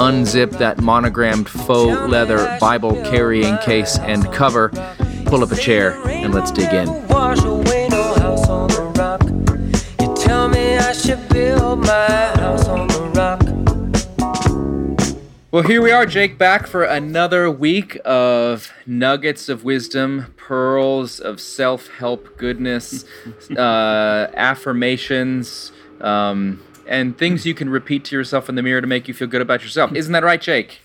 unzip that monogrammed faux leather Bible carrying case and cover, pull up a chair, and let's dig in. Well, here we are, Jake, back for another week of nuggets of wisdom, pearls of self help goodness, uh, affirmations. Um, and things you can repeat to yourself in the mirror to make you feel good about yourself. Isn't that right, Jake?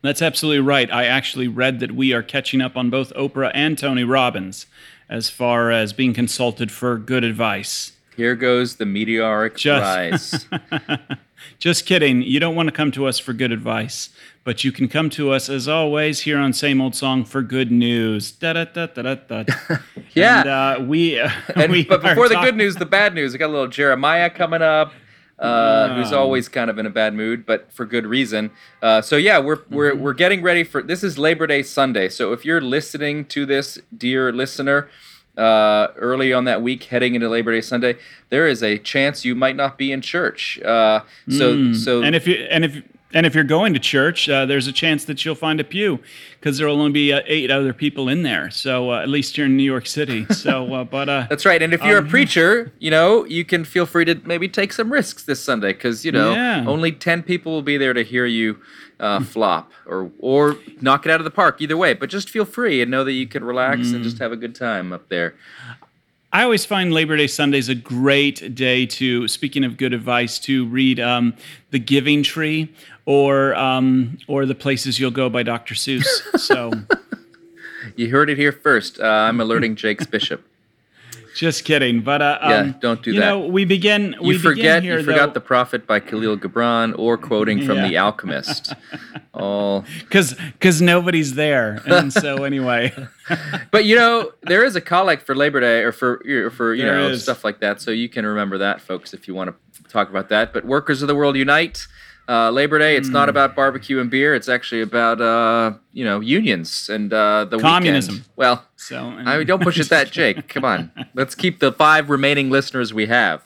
That's absolutely right. I actually read that we are catching up on both Oprah and Tony Robbins as far as being consulted for good advice. Here goes the meteoric Just, rise. Just kidding. You don't want to come to us for good advice, but you can come to us as always here on Same Old Song for good news. Da da da da da. yeah. And, uh, we, uh, and, we but before the talk- good news, the bad news. We got a little Jeremiah coming up uh, who's always kind of in a bad mood, but for good reason. Uh, so yeah, we're we're mm-hmm. we're getting ready for this is Labor Day Sunday. So if you're listening to this, dear listener, uh, early on that week, heading into Labor Day Sunday, there is a chance you might not be in church. Uh, so mm. so and if you and if and if you're going to church, uh, there's a chance that you'll find a pew because there will only be uh, eight other people in there. So uh, at least you're in New York City. So, uh, but uh, that's right. And if you're um, a preacher, you know, you can feel free to maybe take some risks this Sunday because you know yeah. only ten people will be there to hear you uh, flop or or knock it out of the park. Either way, but just feel free and know that you can relax mm. and just mm. have a good time up there. I always find Labor Day Sundays a great day to, speaking of good advice, to read um, The Giving Tree or um, or The Places You'll Go by Dr. Seuss. So you heard it here first. Uh, I'm alerting Jake's Bishop. Just kidding, but uh, yeah, um, don't do you that. You know, we begin. We you forget. Here, you forgot though, the prophet by Kahlil Gibran, or quoting from yeah. The Alchemist. All because because nobody's there, and so anyway. but you know, there is a collect for Labor Day, or for for you there know is. stuff like that. So you can remember that, folks, if you want to talk about that. But workers of the world unite uh, Labor Day, it's mm. not hmm. about barbecue and beer. It's actually about uh, you know unions and uh, the communism. Weekend. Well, so I mean, don't push it that, Jake. Come on, let's keep the five remaining listeners we have.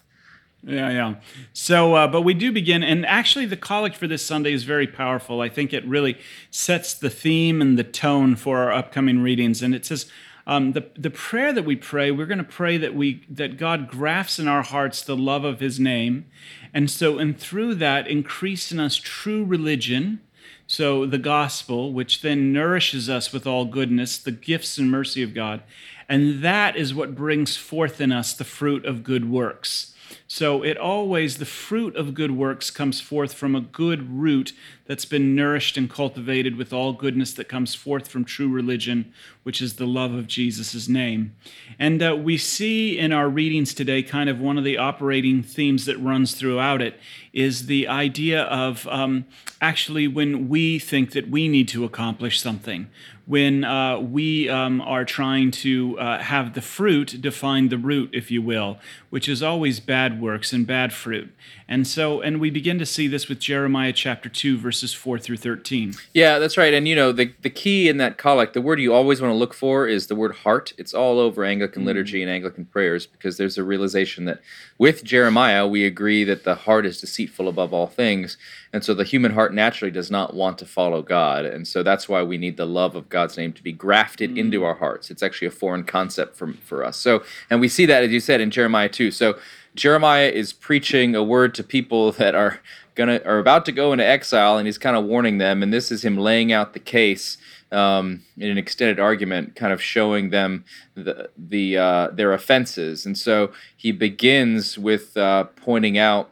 Yeah, yeah. So, uh, but we do begin, and actually, the collect for this Sunday is very powerful. I think it really sets the theme and the tone for our upcoming readings. And it says, um, the, the prayer that we pray, we're going to pray that we that God grafts in our hearts the love of His name, and so and through that increase in us true religion. So the gospel, which then nourishes us with all goodness, the gifts and mercy of God, and that is what brings forth in us the fruit of good works. So it always, the fruit of good works comes forth from a good root that's been nourished and cultivated with all goodness that comes forth from true religion, which is the love of Jesus' name. And uh, we see in our readings today kind of one of the operating themes that runs throughout it is the idea of um, actually when we think that we need to accomplish something, when uh, we um, are trying to uh, have the fruit define the root, if you will, which is always bad works and bad fruit. And so, and we begin to see this with Jeremiah chapter 2, verses 4 through 13. Yeah, that's right. And you know, the, the key in that collect, the word you always want to look for is the word heart. It's all over Anglican mm-hmm. liturgy and Anglican prayers because there's a realization that with Jeremiah, we agree that the heart is deceitful above all things. And so the human heart naturally does not want to follow God. And so that's why we need the love of God's name to be grafted mm-hmm. into our hearts. It's actually a foreign concept for, for us. So, and we see that, as you said, in Jeremiah 2. So, Jeremiah is preaching a word to people that are gonna are about to go into exile, and he's kind of warning them. And this is him laying out the case um, in an extended argument, kind of showing them the the uh, their offenses. And so he begins with uh, pointing out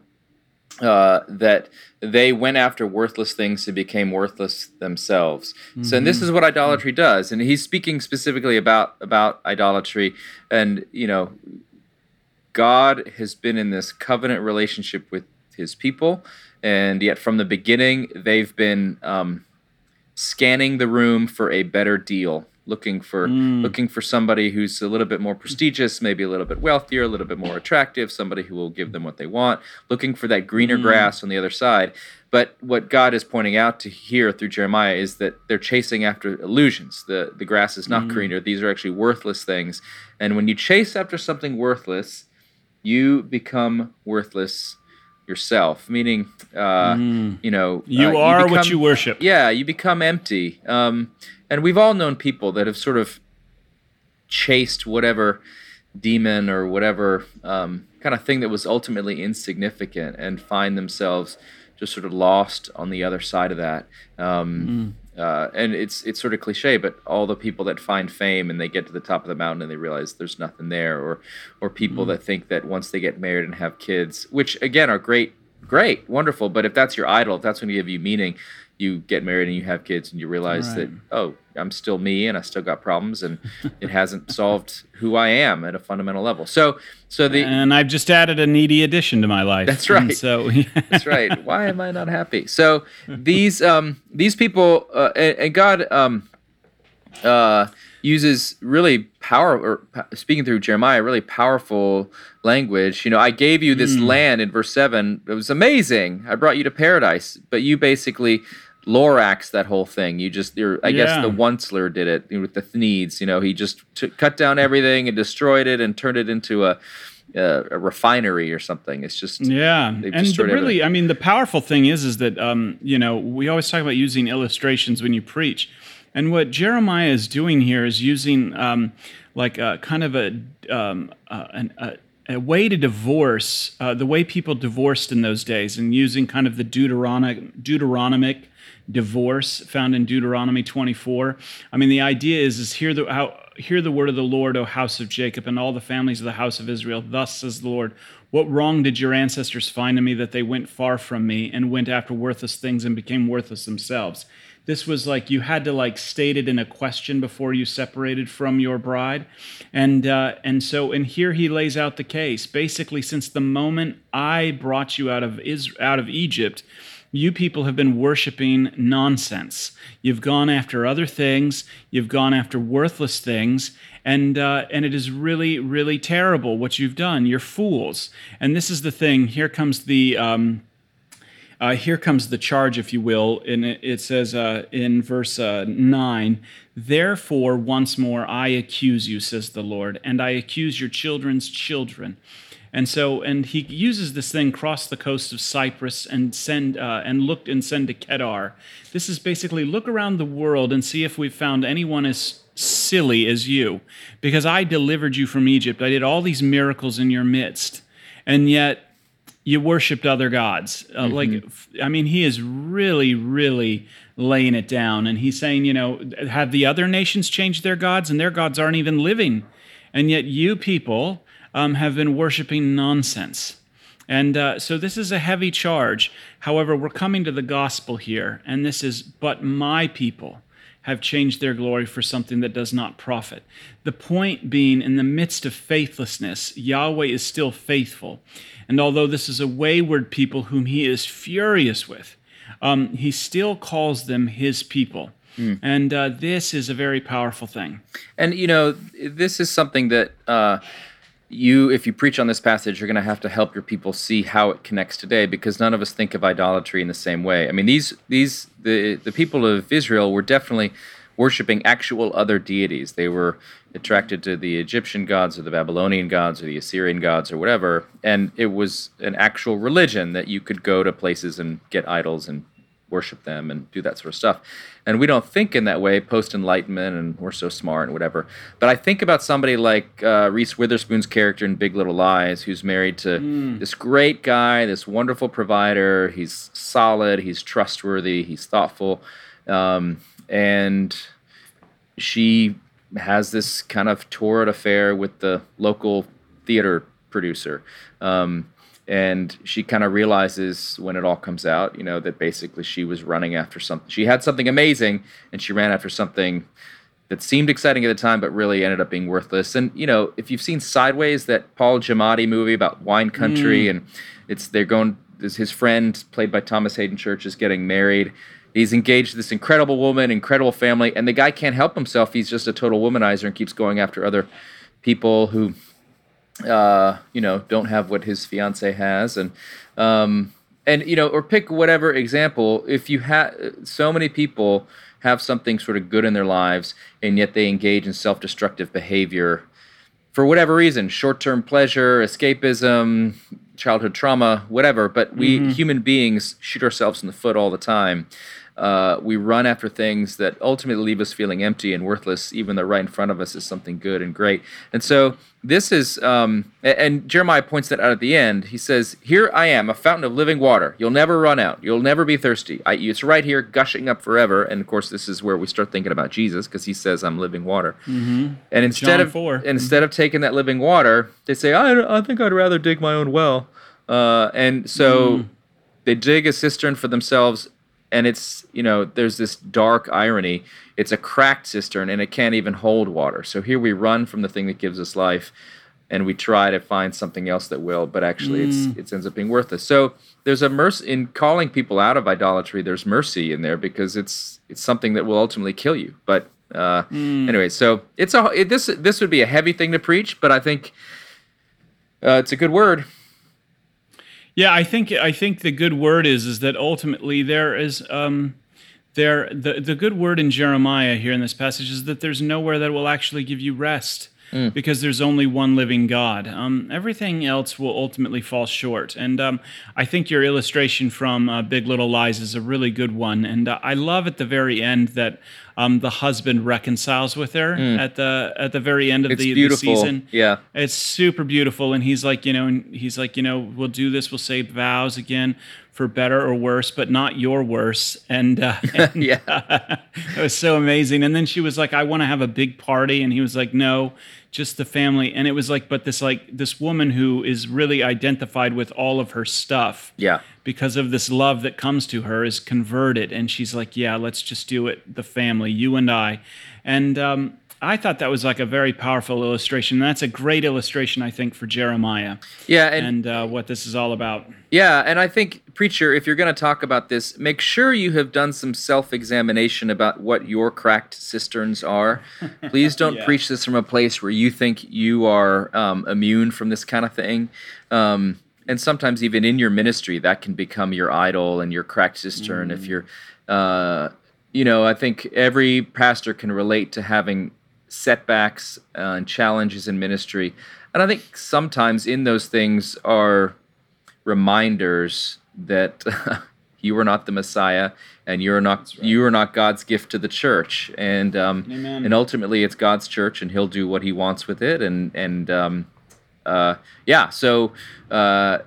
uh, that they went after worthless things and became worthless themselves. Mm-hmm. So, and this mm-hmm. is what idolatry does. And he's speaking specifically about about idolatry, and you know God has been in this covenant relationship with his people, and yet from the beginning they've been um, scanning the room for a better deal looking for mm. looking for somebody who's a little bit more prestigious, maybe a little bit wealthier, a little bit more attractive, somebody who will give them what they want, looking for that greener mm. grass on the other side. But what God is pointing out to here through Jeremiah is that they're chasing after illusions. The the grass is not mm. greener. These are actually worthless things. And when you chase after something worthless, you become worthless yourself meaning uh, mm. you know you uh, are you become, what you worship yeah you become empty um, and we've all known people that have sort of chased whatever demon or whatever um, kind of thing that was ultimately insignificant and find themselves just sort of lost on the other side of that. Um, mm. Uh, and it's it's sort of cliche, but all the people that find fame and they get to the top of the mountain and they realize there's nothing there, or or people mm. that think that once they get married and have kids, which again are great, great, wonderful, but if that's your idol, if that's going to give you meaning, you get married and you have kids and you realize right. that oh i'm still me and i still got problems and it hasn't solved who i am at a fundamental level so so the and i've just added a needy addition to my life that's right and so that's right why am i not happy so these um these people uh, and, and, god um uh uses really power or speaking through Jeremiah, really powerful language. You know, I gave you this mm. land in verse seven. It was amazing. I brought you to paradise, but you basically Lorax that whole thing. You just, you're, I yeah. guess the Onceler did it with the Thneeds. You know, he just t- cut down everything and destroyed it and turned it into a, a, a refinery or something. It's just yeah. And the, really, everything. I mean, the powerful thing is, is that um, you know, we always talk about using illustrations when you preach, and what Jeremiah is doing here is using um, like a kind of a um, uh, an, a a way to divorce uh, the way people divorced in those days and using kind of the Deuteronomic, Deuteronomic divorce found in Deuteronomy 24. I mean, the idea is, is hear the, how, hear the word of the Lord, O house of Jacob, and all the families of the house of Israel. Thus says the Lord, What wrong did your ancestors find in me that they went far from me and went after worthless things and became worthless themselves? This was like you had to like state it in a question before you separated from your bride, and uh, and so and here he lays out the case. Basically, since the moment I brought you out of Is- out of Egypt, you people have been worshiping nonsense. You've gone after other things, you've gone after worthless things, and, uh, and it is really, really terrible what you've done. You're fools. And this is the thing here comes the. Um, uh, here comes the charge, if you will. And it, says uh, in verse uh, 9, Therefore, once more I accuse you, says the Lord, and I accuse your children's children. And so, and he uses this thing cross the coast of Cyprus and send uh, and look and send to Kedar. This is basically look around the world and see if we've found anyone as silly as you, because I delivered you from Egypt. I did all these miracles in your midst, and yet you worshipped other gods. Uh, mm-hmm. Like, I mean, he is really, really laying it down, and he's saying, you know, have the other nations changed their gods, and their gods aren't even living, and yet you people um, have been worshiping nonsense. And uh, so this is a heavy charge. However, we're coming to the gospel here, and this is, but my people have changed their glory for something that does not profit. The point being, in the midst of faithlessness, Yahweh is still faithful. And although this is a wayward people whom he is furious with, um, he still calls them his people. Mm. And uh, this is a very powerful thing. And, you know, this is something that. Uh, you if you preach on this passage you're going to have to help your people see how it connects today because none of us think of idolatry in the same way. I mean these these the the people of israel were definitely worshiping actual other deities. They were attracted to the egyptian gods or the babylonian gods or the assyrian gods or whatever and it was an actual religion that you could go to places and get idols and worship them and do that sort of stuff. And we don't think in that way post enlightenment and we're so smart and whatever. But I think about somebody like uh, Reese Witherspoon's character in Big Little Lies, who's married to mm. this great guy, this wonderful provider. He's solid, he's trustworthy, he's thoughtful. Um, and she has this kind of torrid affair with the local theater producer. Um, and she kind of realizes when it all comes out, you know, that basically she was running after something. She had something amazing, and she ran after something that seemed exciting at the time, but really ended up being worthless. And you know, if you've seen Sideways, that Paul Giamatti movie about wine country, mm. and it's they're going his friend, played by Thomas Haden Church, is getting married. He's engaged to this incredible woman, incredible family, and the guy can't help himself. He's just a total womanizer and keeps going after other people who, uh, you know, don't have what his fiance has, and um, and you know, or pick whatever example. If you have so many people have something sort of good in their lives, and yet they engage in self-destructive behavior for whatever reason, short-term pleasure, escapism, childhood trauma, whatever. But we Mm-hmm. human beings shoot ourselves in the foot all the time. Uh, we run after things that ultimately leave us feeling empty and worthless, even though right in front of us is something good and great. And so this is, um, and Jeremiah points that out at the end. He says, "Here I am, a fountain of living water. You'll never run out. You'll never be thirsty. I, it's right here, gushing up forever." And of course, this is where we start thinking about Jesus, because he says, "I'm living water." And instead John of 4. instead of taking that living water, they say, "I, I think I'd rather dig my own well." Uh, and so they dig a cistern for themselves, and it's you know there's this dark irony. It's a cracked cistern, and it can't even hold water. So here we run from the thing that gives us life, and we try to find something else that will, but actually it's it ends up being worthless. So there's a mercy in calling people out of idolatry. There's mercy in there because it's it's something that will ultimately kill you. But uh, anyway, so it's a it, this this would be a heavy thing to preach, but I think uh, it's a good word. Yeah, I think I think the good word is is that ultimately there is um, there the the good word in Jeremiah here in this passage is that there's nowhere that will actually give you rest because there's only one living God. Um, everything else will ultimately fall short, and um, I think your illustration from uh, Big Little Lies is a really good one. And uh, I love at the very end that um, the husband reconciles with her at the at the very end of It's the, the season. Yeah. It's super beautiful, and he's like, you know, and he's like, you know, we'll do this. We'll say vows again for better or worse, but not your worse. And, uh, and Yeah. it was so amazing. And then she was like, I want to have a big party, and he was like, No, just the family. And it was like, but this like this woman who is really identified with all of her stuff Yeah. because of this love that comes to her is converted and she's like yeah let's just do it the family you and i and um, i thought that was like a very powerful illustration that's a great illustration i think for jeremiah Yeah, and, and uh, what this is all about yeah, and I think preacher, if you're going to talk about this, make sure you have done some self-examination about what your cracked cisterns are. Please don't Yeah. preach this from a place where you think you are um, immune from this kind of thing. Um, and sometimes even in your ministry, that can become your idol and your cracked cistern. If you're, uh, you know, I think every pastor can relate to having setbacks uh, and challenges in ministry. And I think sometimes in those things are reminders that you are not the Messiah and you're not you are not God's gift to the church. And um, and ultimately it's God's church and He'll do what He wants with it. And and um, uh, yeah, so uh,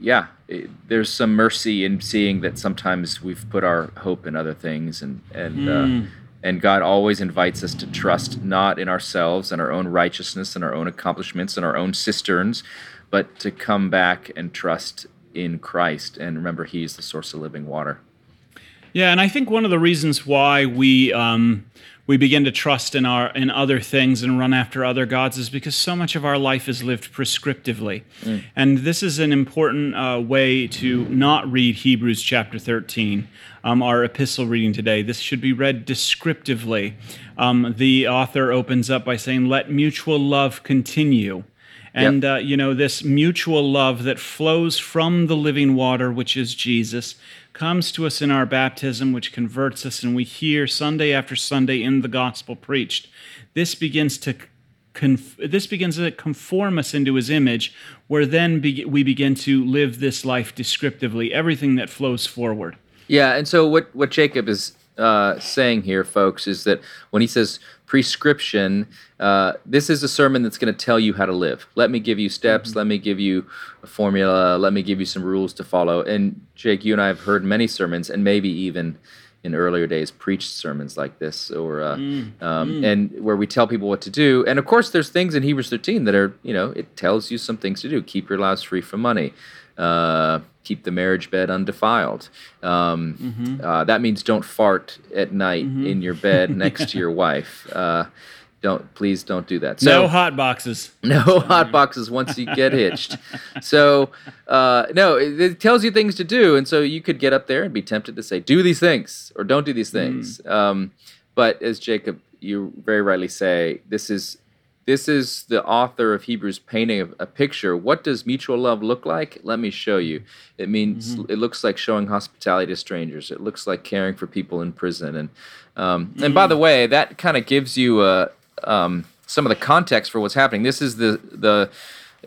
yeah, it- there's some mercy in seeing that sometimes we've put our hope in other things and and. Uh, and God always invites us to trust not in ourselves and our own righteousness and our own accomplishments and our own cisterns, but to come back and trust in Christ. And remember, He is the source of living water. Yeah, and I think one of the reasons why we um, we begin to trust in our in other things and run after other gods is because so much of our life is lived prescriptively, and this is an important uh, way to not read Hebrews chapter thirteen, um, our epistle reading today. This should be read descriptively. Um, the author opens up by saying, "Let mutual love continue." And uh, you know this mutual love that flows from the living water, which is Jesus, comes to us in our baptism, which converts us, and we hear Sunday after Sunday in the gospel preached. This begins to conf- this begins to conform us into His image, where then be- we begin to live this life descriptively. Everything that flows forward. Yeah, and so what what Jacob is uh, saying here, folks, is that when he says prescription, uh, this is a sermon that's going to tell you how to live. Let me give you steps. Let me give you a formula. Let me give you some rules to follow. And Jake, you and I have heard many sermons, and maybe even in earlier days preached sermons like this, or uh, um, and where we tell people what to do. And of course, there's things in Hebrews 13 that are, you know, it tells you some things to do. Keep your lives free from money. Uh, keep the marriage bed undefiled. Um, uh, that means don't fart at night in your bed next to your wife. Uh, don't please don't do that. So, no hot boxes. No hot boxes once you get hitched. So uh, no, it, it, tells you things to do, and so you could get up there and be tempted to say, "Do these things" or "Don't do these things." Mm. Um, but as Jacob, you very rightly say, this is this is the author of Hebrews painting a, a, picture. What does mutual love look like? Let me show you. It means mm-hmm. it looks like showing hospitality to strangers. It looks like caring for people in prison. And um, mm-hmm. and by the way, that kind of gives you a, um, some of the context for what's happening. This is the the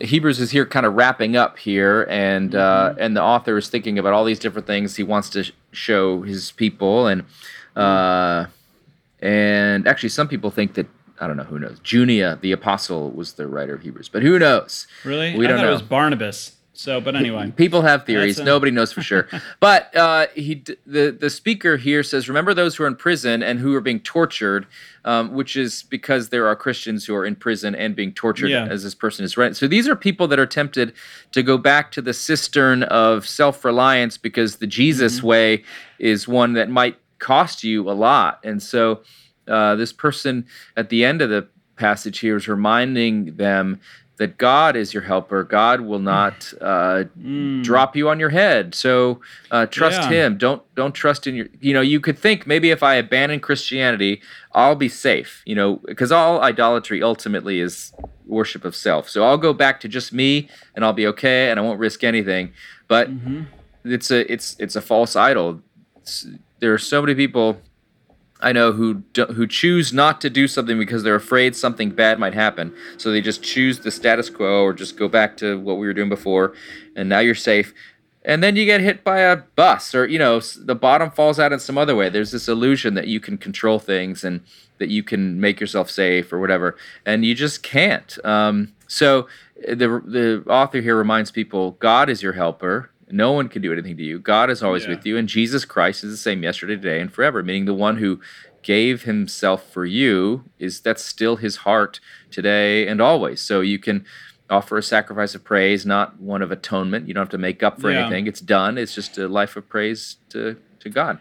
Hebrews is here kind of wrapping up here, and uh, mm-hmm. and the author is thinking about all these different things he wants to sh- show his people, and uh, and actually some people think that I don't know who knows. Junia, the apostle, was the writer of Hebrews, but who knows? Really? We don't know. It was Barnabas. So, but anyway, people have theories. A... Nobody knows for sure. but uh, he, the the speaker here says, remember those who are in prison and who are being tortured, um, which is because there are Christians who are in prison and being tortured, yeah. as this person is right. So these are people that are tempted to go back to the cistern of self reliance because the Jesus mm-hmm. way is one that might cost you a lot, and so uh, this person at the end of the passage here is reminding them that God is your helper. God will not uh, mm. drop you on your head. So uh, trust yeah. Him. Don't don't trust in your. You know, you could think maybe if I abandon Christianity, I'll be safe. You know, because all idolatry ultimately is worship of self. So I'll go back to just me, and I'll be okay, and I won't risk anything. But mm-hmm. it's a it's it's a false idol. It's, there are so many people I know who who choose not to do something because they're afraid something bad might happen. So they just choose the status quo or just go back to what we were doing before, and now you're safe. And then you get hit by a bus, or you know, the bottom falls out in some other way. There's this illusion that you can control things and that you can make yourself safe or whatever, and you just can't. Um, so the the author here reminds people God is your helper no one can do anything to you. God is always yeah. with you, and Jesus Christ is the same yesterday, today, and forever. Meaning the one who gave himself for you is that's still his heart today and always. So you can offer a sacrifice of praise, not one of atonement. You don't have to make up for yeah. anything. It's done. It's just a life of praise to to God.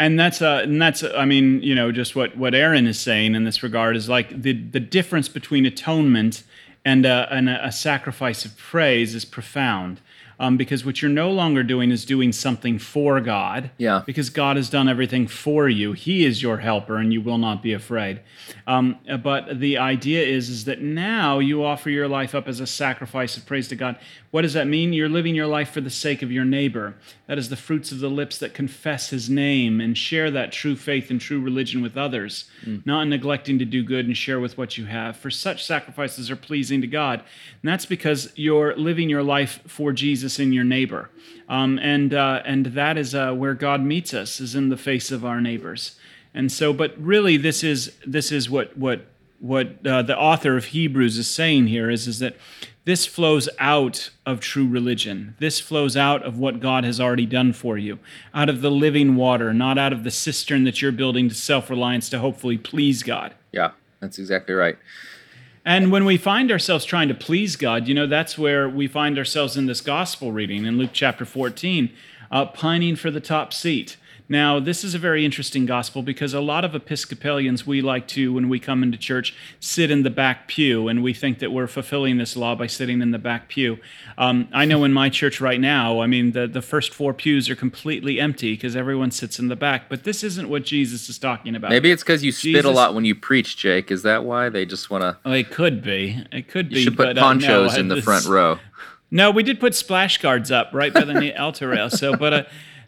And that's uh, and that's uh, I mean, you know, just what what Aaron is saying in this regard is like the the difference between atonement and uh, and a, a sacrifice of praise is profound um, because what you're no longer doing is doing something for God. Yeah. Because God has done everything for you. He is your helper, and you will not be afraid. Um, but the idea is, is that now you offer your life up as a sacrifice of praise to God. What does that mean? You're living your life for the sake of your neighbor. That is the fruits of the lips that confess His name and share that true faith and true religion with others, mm. not neglecting to do good and share with what you have. For such sacrifices are pleasing to God, and that's because you're living your life for Jesus in your neighbor. Um, and, uh, and that is uh, where God meets us, is in the face of our neighbors. And so, but really, this is, this is what, what, what uh, the author of Hebrews is saying here is, is that this flows out of true religion. This flows out of what God has already done for you, out of the living water, not out of the cistern that you're building to self reliance to hopefully please God. Yeah, that's exactly right. And when we find ourselves trying to please God, you know, that's where we find ourselves in this gospel reading in Luke chapter 14, uh, pining for the top seat. Now, this is a very interesting gospel because a lot of Episcopalians, we like to, when we come into church, sit in the back pew, and we think that we're fulfilling this law by sitting in the back pew. Um, I know in my church right now, I mean, the, the first four pews are completely empty because everyone sits in the back, but this isn't what Jesus is talking about. Maybe it's because you Jesus, spit a lot when you preach, Jake. Is that why they just want to? Oh, it could be. It could you be. You should put but, ponchos uh, no, in the this... front row. No, we did put splash guards up right by the altar rail. So, but. Uh,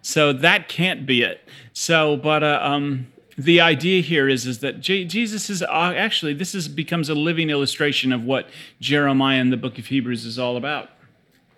so that can't be it. So, but uh, um, the idea here is is that J- Jesus is uh, actually this is becomes a living illustration of what Jeremiah in the book of Hebrews is all about.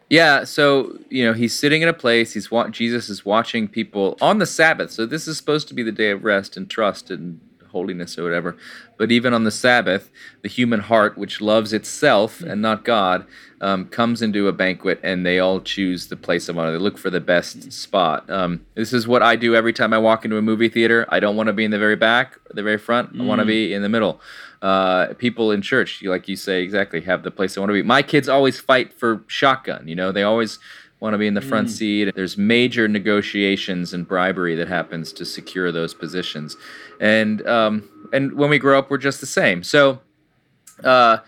Yeah, so you know he's sitting in a place. He's wa- Jesus is watching people on the Sabbath. So this is supposed to be the day of rest and trust and holiness or whatever. But even on the Sabbath, the human heart, which loves itself and not God, um, comes into a banquet and they all choose the place of honor. They look for the best spot. Um, this is what I do every time I walk into a movie theater. I don't want to be in the very back or the very front. I want to be in the middle. Uh, people in church, like you say exactly, have the place they want to be. My kids always fight for shotgun. You know, they always want to be in the front seat. There's major negotiations and bribery that happens to secure those positions, and um, and when we grow up, we're just the same. So, uh,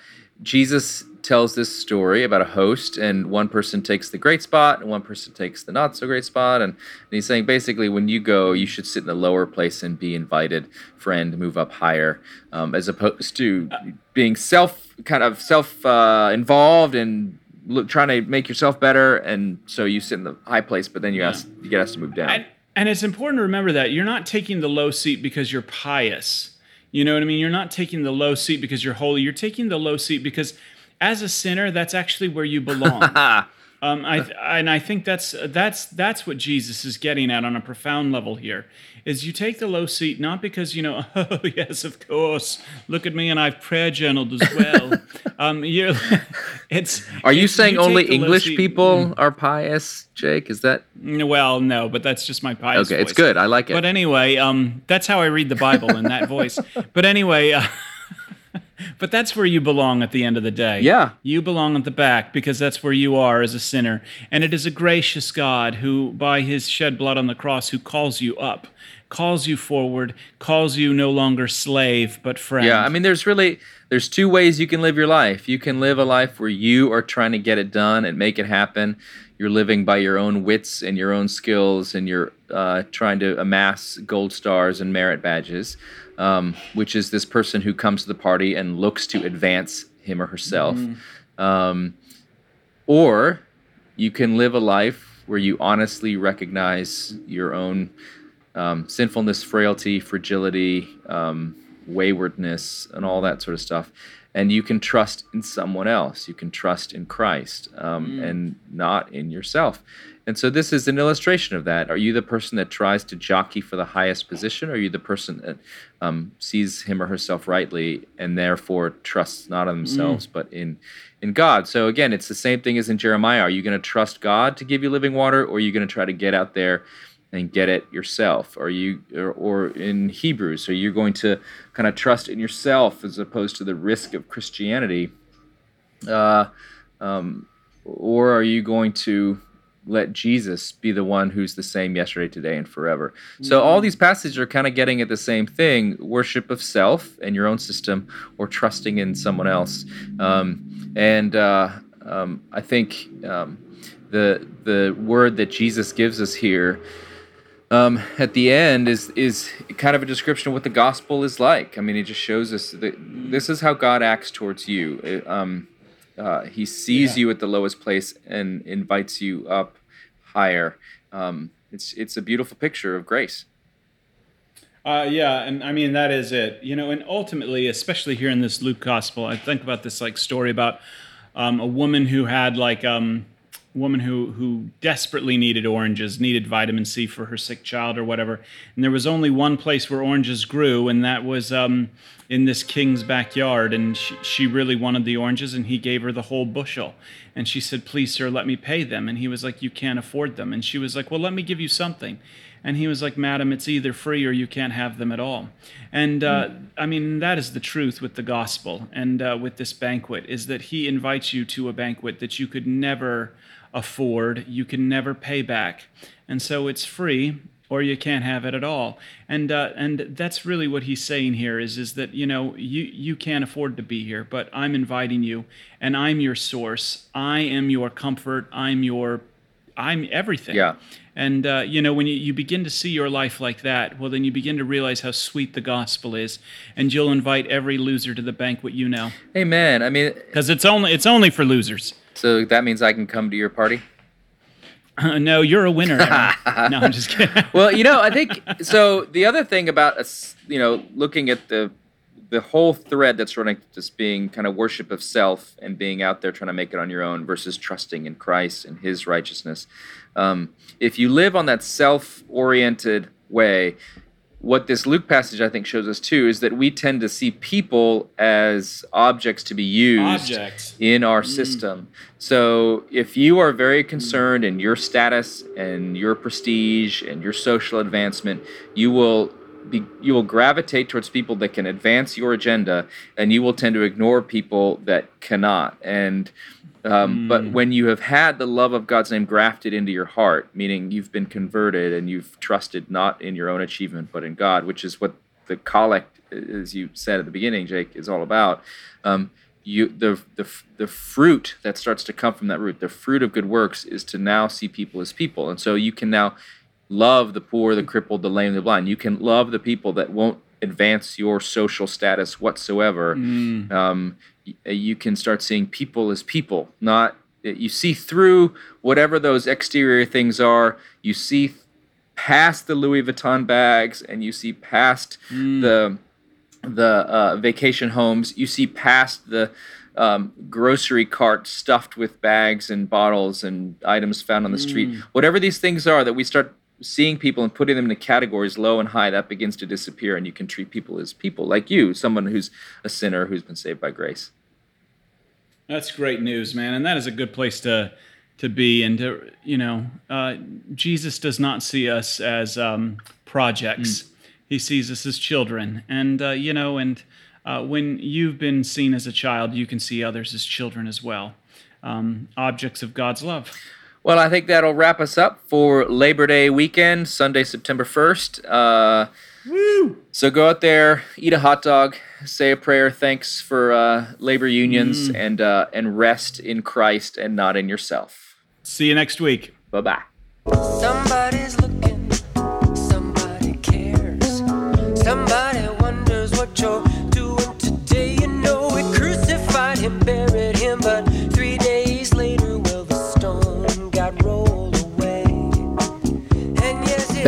Jesus tells this story about a host, and one person takes the great spot, and one person takes the not so great spot, and, and he's saying basically, when you go, you should sit in the lower place and be invited, friend, move up higher, um, as opposed to being self kind of self uh, involved and look, trying to make yourself better, and so you sit in the high place, but then you ask you get asked to move down. And, and it's important to remember that you're not taking the low seat because you're pious. You know what I mean? You're not taking the low seat because you're holy. You're taking the low seat because, as a sinner, that's actually where you belong. um, I, and I think that's that's that's what Jesus is getting at on a profound level here. Is you take the low seat not because you know, oh yes, of course, look at me and I've prayer journaled as well. um, you're, it's. Are you saying take only English seat- people are pious, Jake? Is that Well, no, but that's just my pious. okay? It's good. I like it. But anyway, um, that's how I read the Bible in that voice. But anyway, uh, but that's where you belong at the end of the day. Yeah. You belong at the back because that's where you are as a sinner. And it is a gracious God who, by his shed blood on the cross, who calls you up, calls you forward, calls you no longer slave, but friend. Yeah, I mean, there's really there's two ways you can live your life. You can live a life where you are trying to get it done and make it happen. You're living by your own wits and your own skills, and you're uh, trying to amass gold stars and merit badges, um, which is this person who comes to the party and looks to advance him or herself. Um, or you can live a life where you honestly recognize your own um, sinfulness, frailty, fragility, um, waywardness, and all that sort of stuff. And you can trust in someone else. You can trust in Christ um, and not in yourself. And so this is an illustration of that. Are you the person that tries to jockey for the highest position? Or are you the person that um, sees him or herself rightly and therefore trusts not in themselves but in in God? So again, it's the same thing as in Jeremiah. Are you going to trust God to give you living water, or are you going to try to get out there and get it yourself? Are you, or, or in Hebrews, are you going to kind of trust in yourself as opposed to the risk of Christianity? Uh, um, or are you going to let Jesus be the one who's the same yesterday, today, and forever? So all these passages are kind of getting at the same thing: worship of self and your own system, or trusting in someone else. Um, and uh, um, I think um, the the word that Jesus gives us here um, at the end is is kind of a description of what the gospel is like. I mean, it just shows us that this is how God acts towards you. It, um, uh, he sees Yeah. you at the lowest place and invites you up higher. Um, it's it's a beautiful picture of grace. Uh, yeah, and I mean that is it. You know, and ultimately, especially here in this Luke gospel, I think about this like story about um, a woman who had like um, woman who who desperately needed oranges, needed vitamin C for her sick child or whatever, and there was only one place where oranges grew, and that was um, in this king's backyard, and she, she really wanted the oranges, and he gave her the whole bushel, and she said, "Please, sir, let me pay them," and he was like, "You can't afford them," and she was like, "Well, let me give you something." And he was like, Madam, it's either free or you can't have them at all. And uh, I mean, that is the truth with the gospel and uh, with this banquet is that he invites you to a banquet that you could never afford, you can never pay back. And so it's free or you can't have it at all. And uh, and that's really what he's saying here is is that you know you you can't afford to be here, but I'm inviting you, and I'm your source. I am your comfort. I'm your I'm everything. Yeah. And uh, you know, when you, you begin to see your life like that, well, then you begin to realize how sweet the gospel is, and you'll invite every loser to the banquet you know, Amen. I mean, because it's only it's only for losers. So that means I can come to your party. no, you're a winner. No, I'm just kidding. well, you know, I think so. The other thing about us, you know, looking at the the whole thread that's running just being kind of worship of self and being out there trying to make it on your own versus trusting in Christ and His righteousness. Um, if you live on that self-oriented way, what this Luke passage I think shows us too is that we tend to see people as objects to be used Objects. in our mm. system. So if you are very concerned in your status and your prestige and your social advancement, you will be, you will gravitate towards people that can advance your agenda, and you will tend to ignore people that cannot. And um, mm. But when you have had the love of God's name grafted into your heart, meaning you've been converted and you've trusted not in your own achievement but in God, which is what the collect, as you said at the beginning, Jake, is all about. Um, you the, the the fruit that starts to come from that root, the fruit of good works, is to now see people as people, and so you can now love the poor, the crippled, the lame, the blind. You can love the people that won't advance your social status whatsoever. Mm. Um, you can start seeing people as people, not you see through whatever those exterior things are. You see past the Louis Vuitton bags, and you see past mm. the the uh, vacation homes. You see past the um, grocery cart stuffed with bags and bottles and items found on the street. Mm. Whatever these things are that we start seeing people and putting them into categories low and high, that begins to disappear, and you can treat people as people, like you, someone who's a sinner who's been saved by grace. That's great news, man, and that is a good place to to be. And to you know, uh, Jesus does not see us as um, projects; mm. He sees us as children, and uh, you know, and uh, when you've been seen as a child, you can see others as children as well, um, objects of God's love. Well, I think that'll wrap us up for Labor Day weekend, Sunday, September 1st. Uh, Woo! So go out there, eat a hot dog, say a prayer, thanks for uh, labor unions, mm. and, uh, and rest in Christ and not in yourself. See you next week. Bye bye.